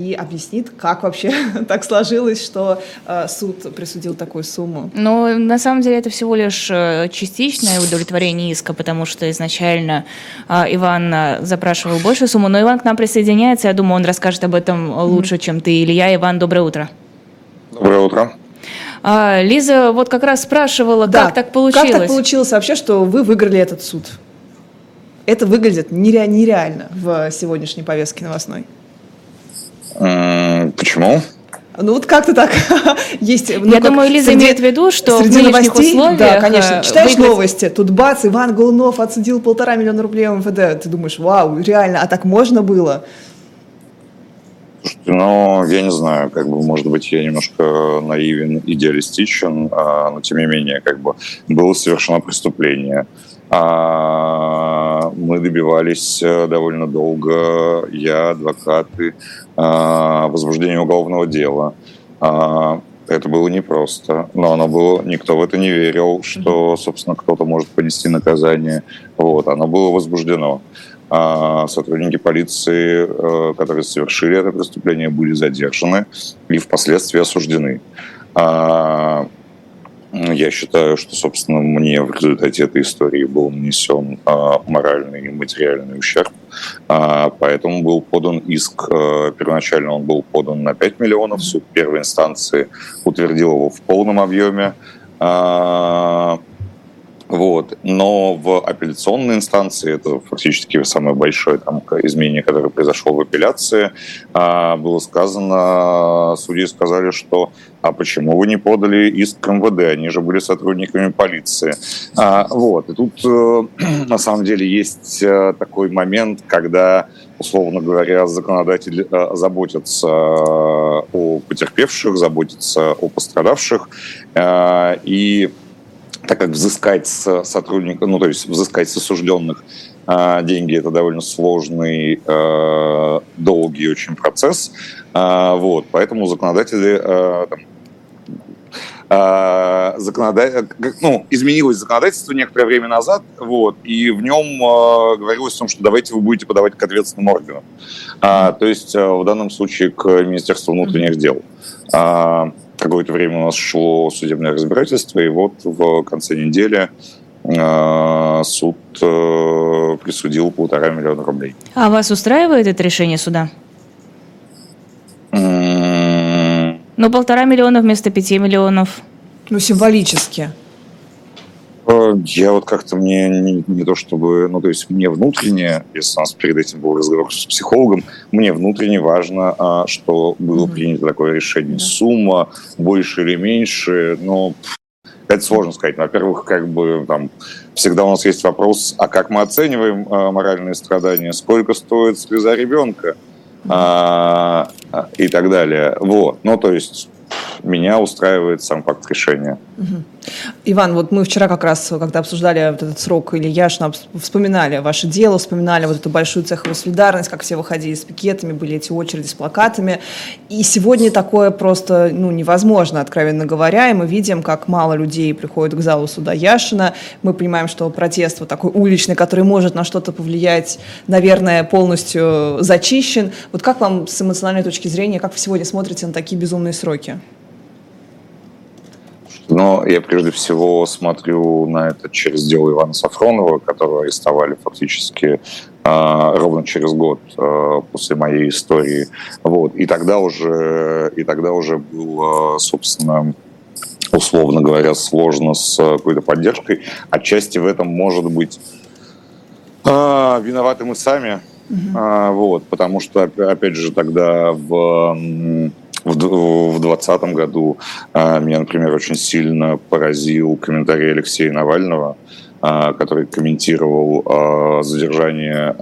и объяснит, как вообще так сложилось, что э, суд присудил такую сумму. Ну, на самом деле это всего лишь э, частичное удовлетворение иска, потому что изначально э, Иван запрашивал большую сумму, но Иван к нам присоединяется, я думаю, он расскажет об этом лучше, mm-hmm. чем ты или я. Иван, доброе утро. Доброе утро. А, Лиза вот как раз спрашивала, да, как так получилось. Как так получилось вообще, что вы выиграли этот суд? Это выглядит нереально в сегодняшней повестке новостной. Почему? Ну вот как-то так есть. Ну, Я думаю, Лиза среди, имеет в виду, что среди в новостей, условиях да, конечно, э, читаешь выиграть... новости, тут бац, Иван Голунов отсудил полтора миллиона рублей МВД, ты думаешь, вау, реально, а так можно было? Ну, я не знаю, как бы, может быть, я немножко наивен, идеалистичен, а, но тем не менее, как бы, было совершено преступление. А, мы добивались э, довольно долго, я, адвокаты, а, возбуждения уголовного дела. А, это было непросто, но оно было, никто в это не верил, что, собственно, кто-то может понести наказание. Вот, оно было возбуждено. Сотрудники полиции, э, которые совершили это преступление, были задержаны и впоследствии осуждены. Я считаю, что, собственно, мне в результате этой истории был нанесен а, моральный и материальный ущерб. А, поэтому был подан иск. А, первоначально он был подан на 5 миллионов. Суд первой инстанции утвердил его в полном объеме. Вот. Но в апелляционной инстанции, это фактически самое большое там, изменение, которое произошло в апелляции, а, было сказано, судьи сказали, что а почему вы не подали иск к МВД, они же были сотрудниками полиции. А, вот. И тут э, на самом деле есть э, такой момент, когда условно говоря, законодатель э, заботится о потерпевших, заботится о пострадавших. И так как взыскать с сотрудника, ну то есть взыскать с осужденных э, деньги это довольно сложный, э, долгий очень процесс, э, вот, поэтому законодатели э, там, законода... ну, изменилось законодательство некоторое время назад, вот, и в нем э, говорилось о том, что давайте вы будете подавать к ответственным органам. А, то есть в данном случае к Министерству внутренних дел. А, какое-то время у нас шло судебное разбирательство, и вот в конце недели э, суд э, присудил полтора миллиона рублей. А вас устраивает это решение суда? Ну, полтора миллиона вместо пяти миллионов. Ну, символически. Э, я вот как-то мне не, не то чтобы, ну то есть мне внутренне, если у нас перед этим был разговор с психологом, мне внутренне важно, а, что было принято такое решение. Сумма больше или меньше, но это сложно сказать. Во-первых, как бы там всегда у нас есть вопрос, а как мы оцениваем а, моральные страдания, сколько стоит слеза ребенка а, и так далее. Вот, ну то есть меня устраивает сам факт решения. Угу. Иван, вот мы вчера как раз, когда обсуждали вот этот срок или Яшина, вспоминали ваше дело, вспоминали вот эту большую цеховую солидарность, как все выходили с пикетами, были эти очереди с плакатами. И сегодня такое просто ну, невозможно, откровенно говоря. И мы видим, как мало людей приходят к залу суда Яшина. Мы понимаем, что протест вот такой уличный, который может на что-то повлиять, наверное, полностью зачищен. Вот как вам с эмоциональной точки зрения, как вы сегодня смотрите на такие безумные сроки? Но я прежде всего смотрю на это через дело Ивана Сафронова, которого арестовали фактически э, ровно через год э, после моей истории. Вот. И тогда уже, и тогда уже было, собственно, условно говоря, сложно с какой-то поддержкой. Отчасти в этом может быть виноваты мы сами, Uh-huh. А, вот, потому что, опять же, тогда в в 2020 году а, меня, например, очень сильно поразил комментарий Алексея Навального, а, который комментировал а, задержание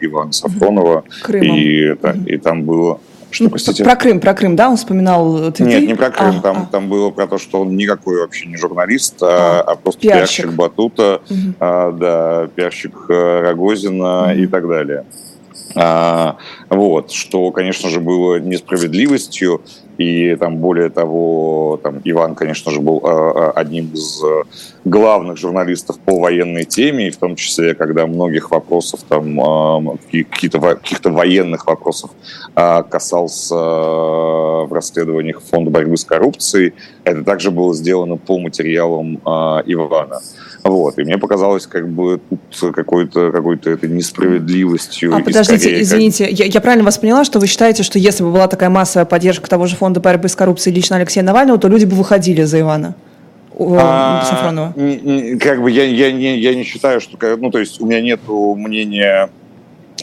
Ивана Сафронова. Крымом. И, и там было... Что, ну, простите? Про Крым, про Крым, да, он вспоминал твиты? Нет, не про Крым, а, там, а. там было про то, что он никакой вообще не журналист, а, а просто пиарщик, пиарщик Батута, угу. а, да, пиарщик э, Рогозина угу. и так далее. А, вот, что, конечно же, было несправедливостью, и там более того, там Иван, конечно же, был а, а, одним из главных журналистов по военной теме, и в том числе, когда многих вопросов, там каких-то каких военных вопросов касался в расследованиях Фонда борьбы с коррупцией, это также было сделано по материалам Ивана. Вот. И мне показалось, как бы тут какой-то какой-то этой несправедливостью. А подождите, скорее, извините, как... я, я правильно вас поняла, что вы считаете, что если бы была такая массовая поддержка того же фонда борьбы с коррупцией лично Алексея Навального, то люди бы выходили за Ивана? А, Сафронова? Как бы я, я, не, я не считаю, что... Ну, то есть у меня нет мнения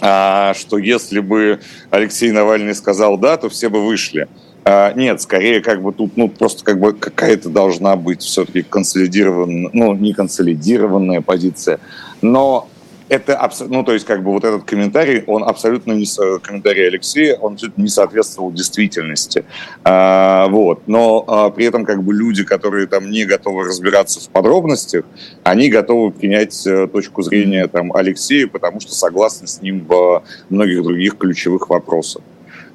а, что если бы Алексей Навальный сказал да, то все бы вышли. А, нет, скорее как бы тут ну просто как бы какая-то должна быть все-таки консолидированная, ну не консолидированная позиция, но это ну то есть как бы вот этот комментарий, он абсолютно не комментарий Алексея, он не соответствовал действительности, а, вот. Но а, при этом как бы люди, которые там не готовы разбираться в подробностях, они готовы принять э, точку зрения там Алексея, потому что согласны с ним в многих других ключевых вопросах.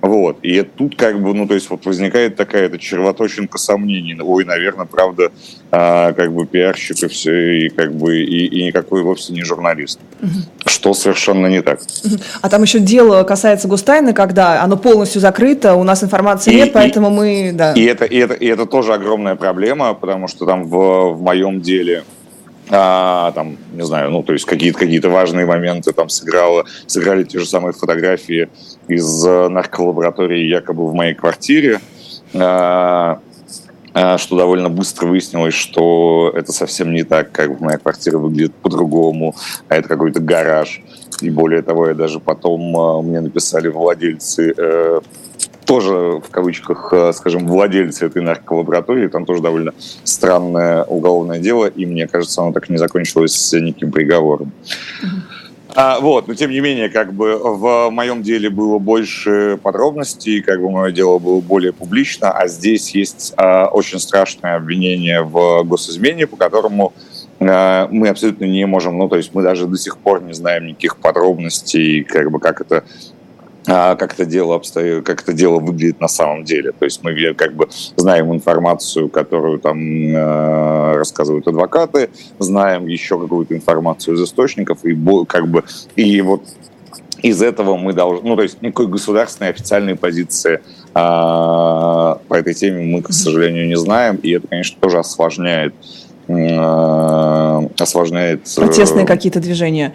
Вот. И тут как бы, ну, то есть вот возникает такая эта червоточинка сомнений. Ой, наверное, правда, а, как бы пиарщик и все, и как бы, и, и никакой вовсе не журналист. Угу. Что совершенно не так. А там еще дело касается гостайны, когда оно полностью закрыто, у нас информации и, нет, поэтому и, мы, да. И это, и, это, и это тоже огромная проблема, потому что там в, в моем деле а, там, не знаю, ну, то есть какие-то какие важные моменты там сыграло, сыграли те же самые фотографии из э, нарколаборатории якобы в моей квартире, а, а, что довольно быстро выяснилось, что это совсем не так, как моя квартира выглядит по-другому, а это какой-то гараж. И более того, я даже потом а, мне написали владельцы э, тоже, в кавычках, э, скажем, владельцы этой нарколаборатории, там тоже довольно странное уголовное дело, и мне кажется, оно так и не закончилось никаким приговором. А, вот, но тем не менее, как бы в моем деле было больше подробностей, как бы мое дело было более публично, а здесь есть а, очень страшное обвинение в госизмене, по которому а, мы абсолютно не можем, ну, то есть мы даже до сих пор не знаем никаких подробностей, как бы как это как это дело обстоит, как это дело выглядит на самом деле. То есть мы как бы знаем информацию, которую там э, рассказывают адвокаты, знаем еще какую-то информацию из источников, и как бы и вот из этого мы должны, ну то есть никакой государственной официальной позиции э, по этой теме мы, к сожалению, не знаем, и это, конечно, тоже осложняет э, осложняет протестные какие-то движения.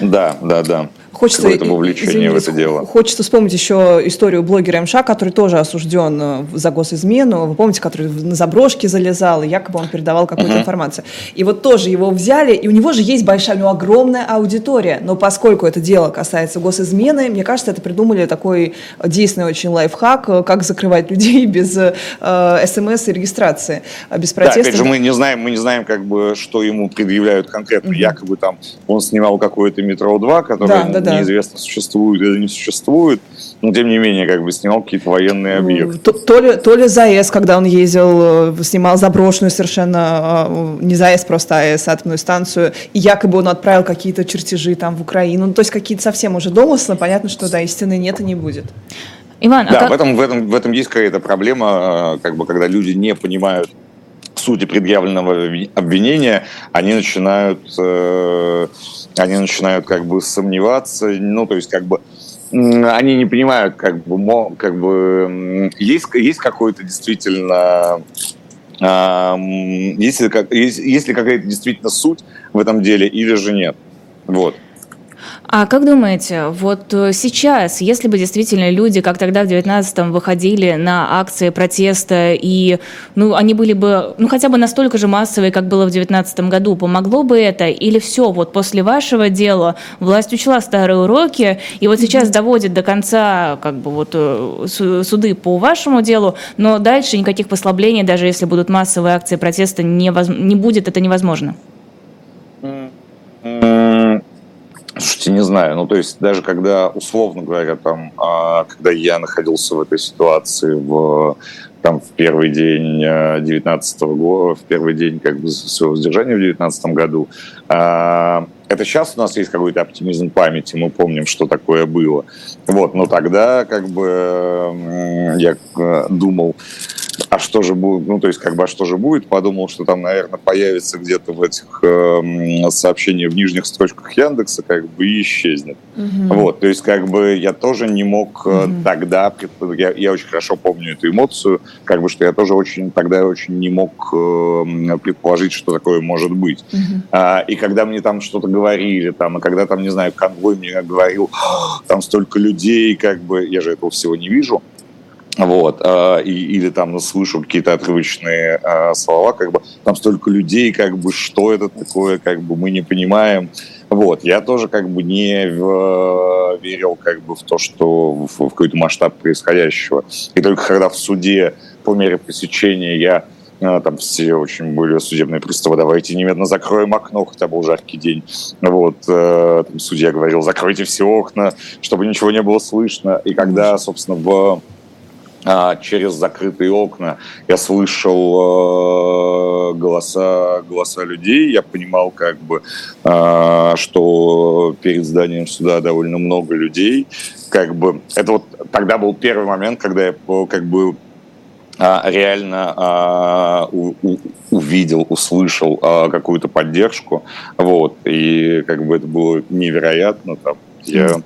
Да, да, да хочется, какое-то вовлечение в это дело. Хочется вспомнить еще историю блогера МШ, который тоже осужден э, за госизмену. Вы помните, который на заброшке залезал, и якобы он передавал какую-то uh-huh. информацию. И вот тоже его взяли, и у него же есть большая, у него огромная аудитория. Но поскольку это дело касается госизмены, мне кажется, это придумали такой действенный очень лайфхак, э, как закрывать людей без э, смс и регистрации, э, без протеста. Да, опять же, мы не знаем, мы не знаем, как бы, что ему предъявляют конкретно. Uh-huh. Якобы там он снимал какое-то метро 2, которое да, да, да. неизвестно, существует или не существует, но тем не менее, как бы снимал какие-то военные ну, объекты. То, то, ли, то ли ЗАЭС, когда он ездил, э, снимал заброшенную совершенно, а, не ЗАЭС, просто АЭС, атомную станцию, и якобы он отправил какие-то чертежи там в Украину, ну, то есть какие-то совсем уже домыслы, понятно, что, да, истины нет и не будет. Иван, а да, как... в, этом, в, этом, в этом есть какая-то проблема, э, как бы, когда люди не понимают сути предъявленного обвинения, они начинают э, они начинают как бы сомневаться, ну, то есть как бы они не понимают, как бы, как бы есть, есть какой-то действительно есть ли, есть, есть ли какая-то действительно суть в этом деле или же нет. Вот. А как думаете, вот э, сейчас, если бы действительно люди, как тогда в 19-м, выходили на акции протеста, и ну, они были бы ну, хотя бы настолько же массовые, как было в 19 году, помогло бы это? Или все, вот после вашего дела власть учла старые уроки, и вот сейчас доводит до конца как бы вот э, суды по вашему делу, но дальше никаких послаблений, даже если будут массовые акции протеста, не, воз... не будет, это невозможно? Слушайте, не знаю. Ну, то есть даже когда, условно говоря, там, а, когда я находился в этой ситуации в, там, в первый день 19 -го года, в первый день как бы своего сдержания в 19 году, а, это сейчас у нас есть какой-то оптимизм памяти, мы помним, что такое было. Вот, но тогда как бы я э, думал, а что же будет, ну, то есть, как бы, а что же будет, подумал, что там, наверное, появится где-то в этих э, сообщениях в нижних строчках Яндекса, как бы, и исчезнет. Угу. Вот, то есть, как бы, я тоже не мог угу. тогда, я, я очень хорошо помню эту эмоцию, как бы, что я тоже очень, тогда очень не мог э, предположить, что такое может быть. Угу. А, и когда мне там что-то говорили, там, и когда там, не знаю, конвой мне говорил, там столько людей, как бы, я же этого всего не вижу, вот, э, и, или там слышу какие-то отрывочные э, слова, как бы там столько людей, как бы что это такое, как бы мы не понимаем. Вот, я тоже как бы не в, верил как бы в то, что в, в какой-то масштаб происходящего. И только когда в суде по мере пресечения я там все очень были судебные приставы, давайте немедленно закроем окно, хотя был жаркий день. Вот, там судья говорил, закройте все окна, чтобы ничего не было слышно. И когда, собственно, в а, через закрытые окна я слышал э, голоса, голоса людей, я понимал, как бы, э, что перед зданием суда довольно много людей. Как бы, это вот тогда был первый момент, когда я как бы реально у, у, увидел, услышал какую-то поддержку, вот, и как бы это было невероятно, там, я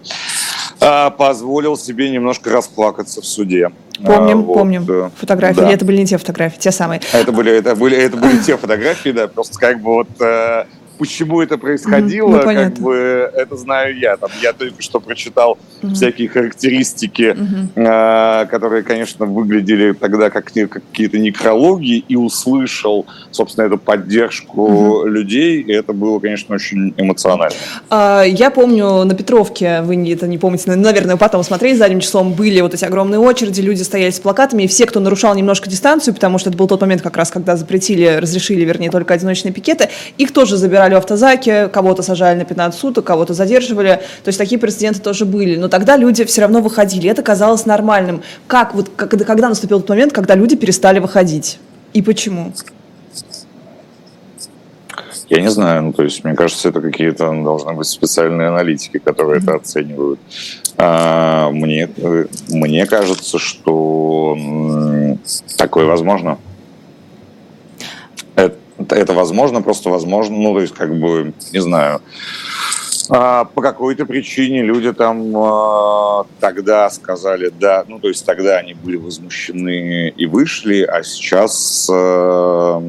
позволил себе немножко расплакаться в суде. Помним, а, вот. помним фотографии. Да. Это были не те фотографии, те самые. Это были, это были, это были те фотографии, да, просто как бы вот э, почему это происходило, ну, как бы это знаю я. Там, я только что прочитал mm всякие характеристики, mm э, которые, конечно, выглядели тогда как какие-то некрологии, и услышал, собственно, эту поддержку mm людей, и это было, конечно, очень эмоционально. А, я помню на Петровке, вы это не помните, но, наверное, потом смотрели задним числом, были вот эти огромные очереди, люди стояли с плакатами, и все, кто нарушал немножко дистанцию, потому что это был тот момент как раз, когда запретили, разрешили, вернее, только одиночные пикеты, их тоже забирали в автозаке, кого-то сажали на 15 суток, кого-то задерживали. То есть такие прецеденты тоже были. Но тогда люди все равно выходили. Это казалось нормальным. Как вот, когда, когда наступил тот момент, когда люди перестали выходить? И почему? Я не знаю, ну, то есть, мне кажется, это какие-то должны быть специальные аналитики, которые mm-hmm. это оценивают. А, мне, мне кажется, что такое возможно. Это, возможно, просто возможно, ну, то есть, как бы, не знаю, а, по какой-то причине люди там а, тогда сказали да, ну, то есть тогда они были возмущены и вышли, а сейчас... А,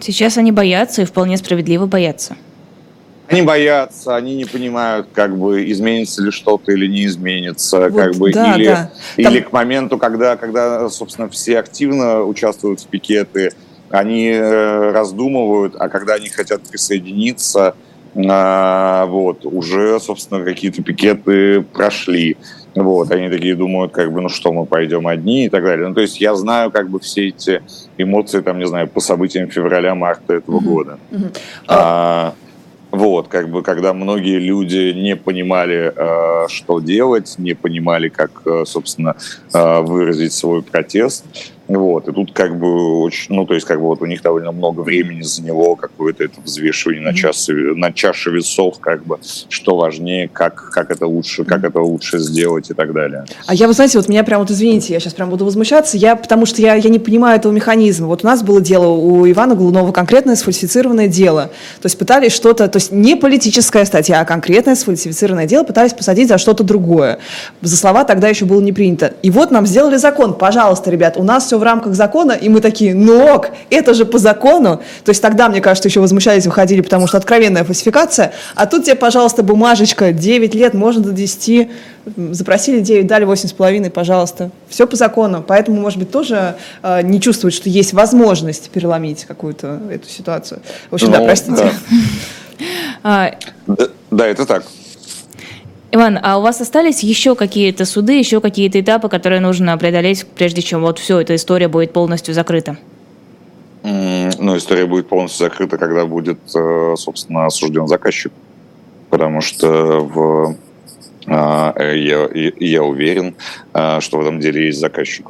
сейчас они боятся и вполне справедливо боятся. Они боятся, они не понимают, как бы изменится ли что-то или не изменится, вот, как бы да, или, да. или Там... к моменту, когда, когда, собственно, все активно участвуют в пикеты, они э, раздумывают, а когда они хотят присоединиться, а, вот, уже, собственно, какие-то пикеты прошли. Вот, они такие думают, как бы, ну что, мы пойдем одни и так далее. Ну, то есть я знаю, как бы, все эти эмоции, там, не знаю, по событиям февраля-марта этого mm-hmm. года. Mm-hmm. А, вот, как бы, когда многие люди не понимали, э, что делать, не понимали, как, э, собственно, э, выразить свой протест, вот, и тут как бы очень, ну, то есть как бы вот у них довольно много времени заняло какое-то это взвешивание на, час, на чаше весов, как бы, что важнее, как, как это лучше, как это лучше сделать и так далее. А я, вы знаете, вот меня прям вот, извините, я сейчас прям буду возмущаться, я, потому что я, я не понимаю этого механизма. Вот у нас было дело у Ивана Глунова конкретное сфальсифицированное дело. То есть пытались что-то, то есть не политическая статья, а конкретное сфальсифицированное дело пытались посадить за что-то другое. За слова тогда еще было не принято. И вот нам сделали закон. Пожалуйста, ребят, у нас все все в рамках закона, и мы такие, ну ок, это же по закону. То есть тогда, мне кажется, еще возмущались, выходили, потому что откровенная фальсификация. А тут тебе, пожалуйста, бумажечка, 9 лет, можно до 10, запросили 9, дали 8,5, пожалуйста. Все по закону. Поэтому, может быть, тоже э, не чувствуют, что есть возможность переломить какую-то эту ситуацию. В общем, ну, да, простите. Да. А, да, да, это так. Иван, а у вас остались еще какие-то суды, еще какие-то этапы, которые нужно преодолеть, прежде чем вот все, эта история будет полностью закрыта? Ну, история будет полностью закрыта, когда будет, э, собственно, осужден заказчик. Потому что в, а, я, я уверен, а, что в этом деле есть заказчик.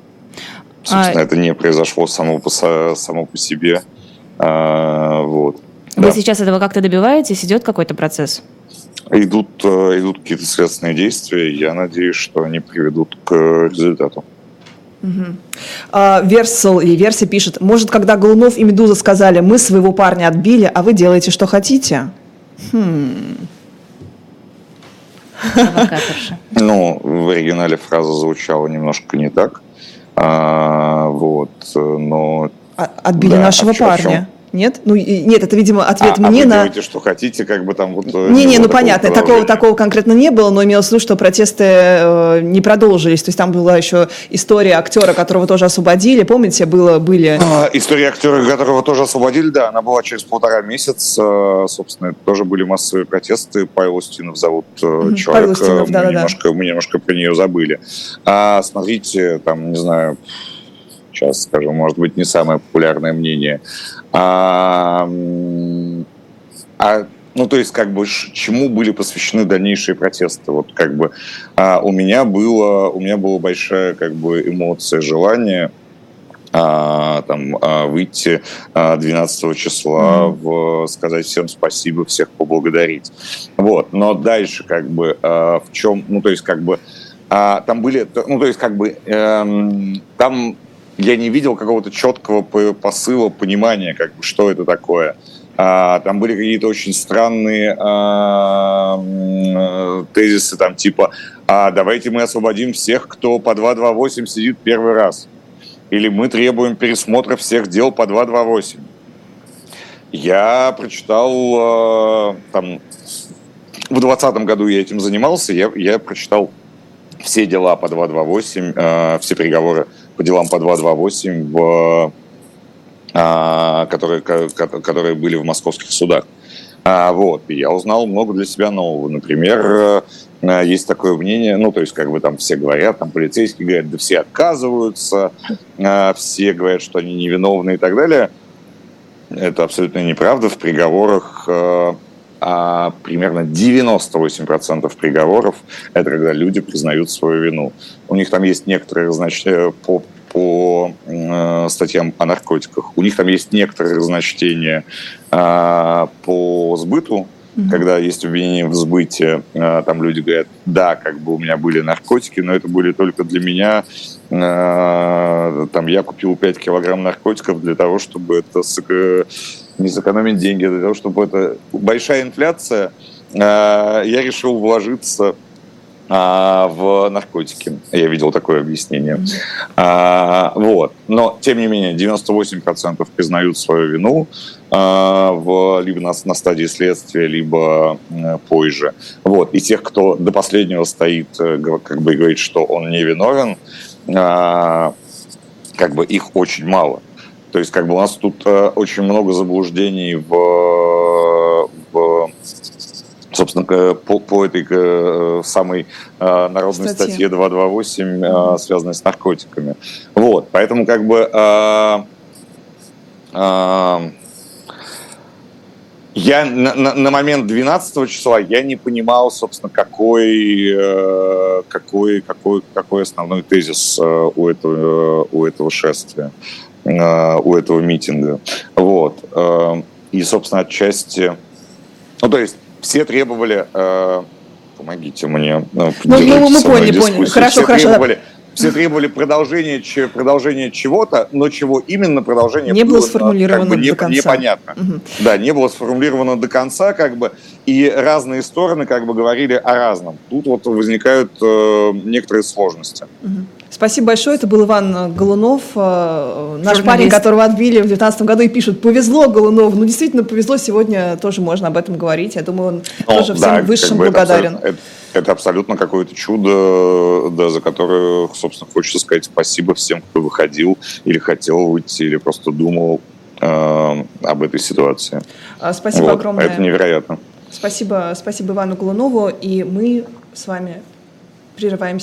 Собственно, а... это не произошло само по, само по себе. Вот. Вы Вы сейчас этого как-то добиваетесь? Идет какой-то процесс? Идут, э, идут какие-то следственные действия. Я надеюсь, что они приведут к результату. Угу. А, Версел или Верси пишет, может, когда Голунов и Медуза сказали, мы своего парня отбили, а вы делаете, что хотите? Хм. Ну, в оригинале фраза звучала немножко не так. А, вот, но... А, отбили да, нашего а парня. Нет? Ну, нет, это, видимо, ответ а, мне а вы на... делаете, что хотите, как бы там вот... Э, Не-не, ну понятно, такого, такого конкретно не было, но имелось в виду, что протесты э, не продолжились. То есть там была еще история актера, которого тоже освободили. Помните, было, были... А, история актера, которого тоже освободили, да, она была через полтора месяца. Собственно, тоже были массовые протесты. Павел Устинов зовут mm человек. Павел Устинов, мы, да, немножко, да. мы немножко про нее забыли. А смотрите, там, не знаю сейчас скажу, может быть, не самое популярное мнение. А, а ну, то есть, как бы, чему были посвящены дальнейшие протесты? Вот, как бы, а, у меня было, у меня была большая, как бы, эмоция, желание а, там, а, выйти 12 а, числа, mm-hmm. в, сказать всем спасибо, всех поблагодарить. Вот, но дальше, как бы, а, в чем, ну, то есть, как бы, а, там были, ну, то есть, как бы, эм, там я не видел какого-то четкого посыла, понимания, как бы, что это такое. А, там были какие-то очень странные а, тезисы, там типа, а давайте мы освободим всех, кто по 228 сидит первый раз. Или мы требуем пересмотра всех дел по 228. Я прочитал а, там в 2020 году я этим занимался, я, я прочитал все дела по 228, а, все приговоры по делам по 228, в, а, которые, которые были в московских судах. А, вот, и я узнал много для себя нового. Например, э, есть такое мнение, ну, то есть, как бы там все говорят, там полицейские говорят, да все отказываются, а, все говорят, что они невиновны и так далее. Это абсолютно неправда. В приговорах э, а примерно 98% приговоров – это когда люди признают свою вину. У них там есть некоторые, значит, э, по, по э, статьям о наркотиках, у них там есть некоторые разночтения э, по сбыту, Mm-hmm. Когда есть обвинение в сбытии, э, там люди говорят, да, как бы у меня были наркотики, но это были только для меня. Э, там я купил 5 килограмм наркотиков для того, чтобы это не сэкономить деньги, для того, чтобы это большая инфляция, э, я решил вложиться а, в наркотики. Я видел такое объяснение. А, вот. Но, тем не менее, 98% признают свою вину а, в, либо на, на стадии следствия, либо позже. Вот. И тех, кто до последнего стоит, э, как бы говорит, что он не виновен, как бы их очень мало. То есть как бы у нас тут э, очень много заблуждений в, в собственно, по, по этой э, самой э, народной Статья. статье 228, mm-hmm. связанной с наркотиками. Вот, поэтому как бы я на, на, на момент 12 числа я не понимал, собственно, какой, какой, какой, какой основной тезис у этого, у этого шествия. Э, у этого митинга. Вот. Э, и, собственно, отчасти... Ну, то есть все требовали... Э, помогите мне. Ну, ну мы поняли, поняли. Хорошо, все хорошо. Требовали, все требовали продолжения, продолжения чего-то, но чего именно продолжение не было, было сформулировано как бы, не, до конца. непонятно. Угу. Да, не было сформулировано до конца, как бы, и разные стороны как бы говорили о разном. Тут вот возникают э, некоторые сложности. Угу. Спасибо большое. Это был Иван Голунов, э, наш Журналист. парень, которого отбили в 2019 году и пишут, повезло Голунову. Ну, действительно, повезло. Сегодня тоже можно об этом говорить. Я думаю, он ну, тоже да, всем высшим как бы благодарен. Это, это абсолютно какое-то чудо, да, за которое, собственно, хочется сказать спасибо всем, кто выходил или хотел выйти, или просто думал э, об этой ситуации. А, спасибо вот. огромное. Это невероятно. Спасибо, спасибо Ивану Голунову, и мы с вами прерываемся.